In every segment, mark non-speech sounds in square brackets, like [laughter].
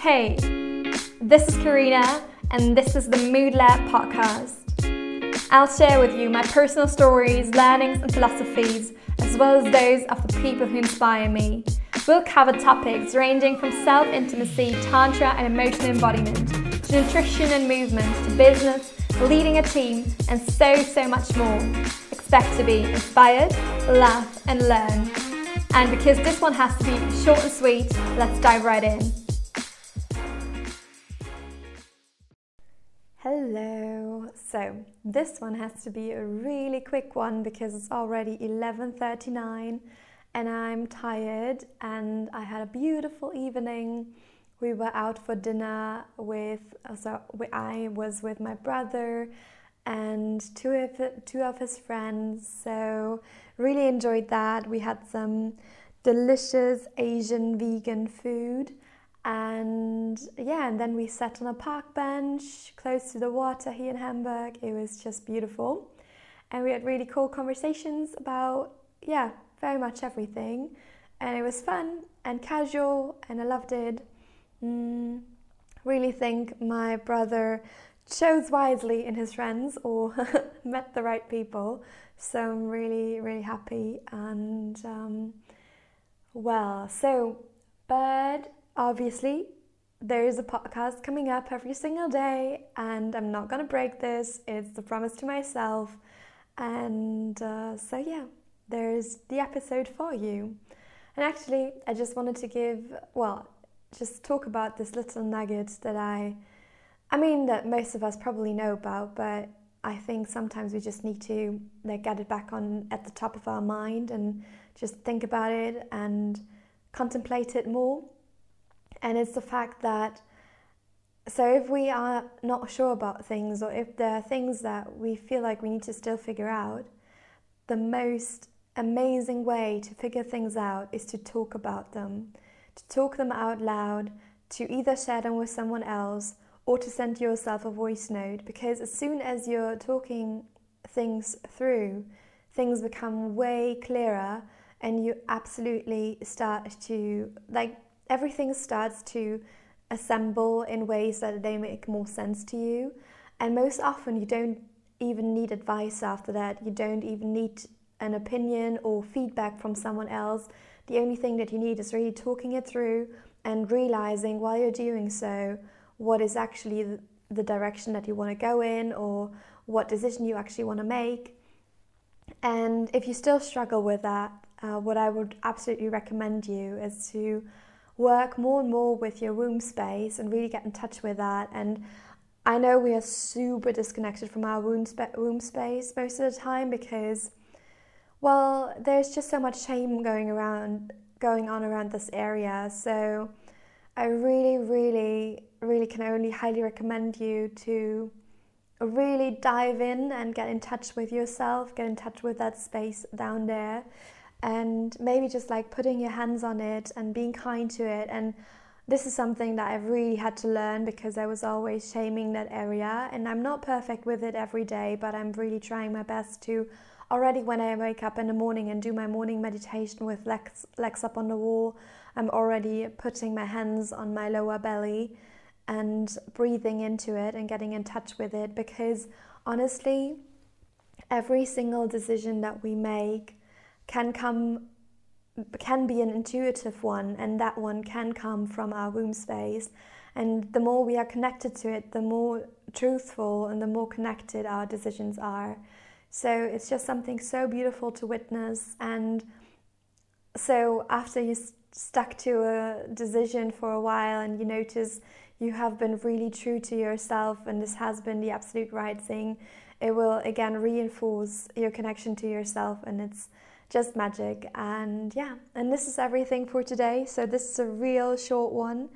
Hey, this is Karina, and this is the Mood Lab podcast. I'll share with you my personal stories, learnings, and philosophies, as well as those of the people who inspire me. We'll cover topics ranging from self intimacy, tantra, and emotional embodiment, to nutrition and movement, to business, leading a team, and so, so much more. Expect to be inspired, laugh, and learn. And because this one has to be short and sweet, let's dive right in. Hello. So, this one has to be a really quick one because it's already 11:39 and I'm tired and I had a beautiful evening. We were out for dinner with uh, so I was with my brother and two of two of his friends. So, really enjoyed that. We had some delicious Asian vegan food and yeah, and then we sat on a park bench close to the water here in Hamburg. It was just beautiful. And we had really cool conversations about, yeah, very much everything. And it was fun and casual, and I loved it. Mm, really think my brother chose wisely in his friends or [laughs] met the right people. So I'm really, really happy. And um, well, so, but obviously, there is a podcast coming up every single day, and I'm not gonna break this. It's the promise to myself. And uh, so, yeah, there's the episode for you. And actually, I just wanted to give, well, just talk about this little nugget that I, I mean, that most of us probably know about, but I think sometimes we just need to like get it back on at the top of our mind and just think about it and contemplate it more and it's the fact that so if we are not sure about things or if there are things that we feel like we need to still figure out, the most amazing way to figure things out is to talk about them, to talk them out loud, to either share them with someone else or to send yourself a voice note. Because as soon as you're talking things through, things become way clearer and you absolutely start to like everything starts to assemble in ways that they make more sense to you. And most often, you don't even need advice after that. You don't even need an opinion or feedback from someone else. The only thing that you need is really talking it through and realizing while you're doing so what is actually the direction that you want to go in or what decision you actually want to make. And if you still struggle with that, uh, what I would absolutely recommend you is to work more and more with your womb space and really get in touch with that. And I know we are super disconnected from our womb, womb space most of the time because, well, there's just so much shame going around, going on around this area. So I really, really, really can only highly recommend you to really dive in and get in touch with yourself, get in touch with that space down there and maybe just like putting your hands on it and being kind to it. And this is something that I've really had to learn because I was always shaming that area. And I'm not perfect with it every day but I'm really trying my best to already when I wake up in the morning and do my morning meditation with legs, legs up on the wall I'm already putting my hands on my lower belly and breathing into it and getting in touch with it. Because honestly every single decision that we make can come can be an intuitive one and that one can come from our womb space. And the more we are connected to it the more truthful and the more connected our decisions are. So it's just something so beautiful to witness. And so after you st- stuck to a decision for a while and you notice you have been really true to yourself and this has been the absolute right thing it will again reinforce your connection to yourself and it's just magic. And yeah, and this is everything for today. So this is a real short one.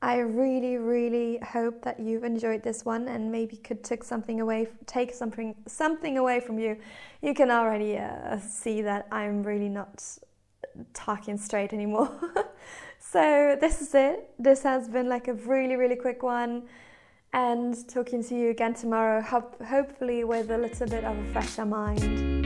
I really, really hope that you've enjoyed this one and maybe could take something away, take something, something away from you. You can already uh, see that I'm really not talking straight anymore. [laughs] so this is it. This has been like a really, really quick one, and talking to you again tomorrow. hopefully with a little bit of a fresher mind.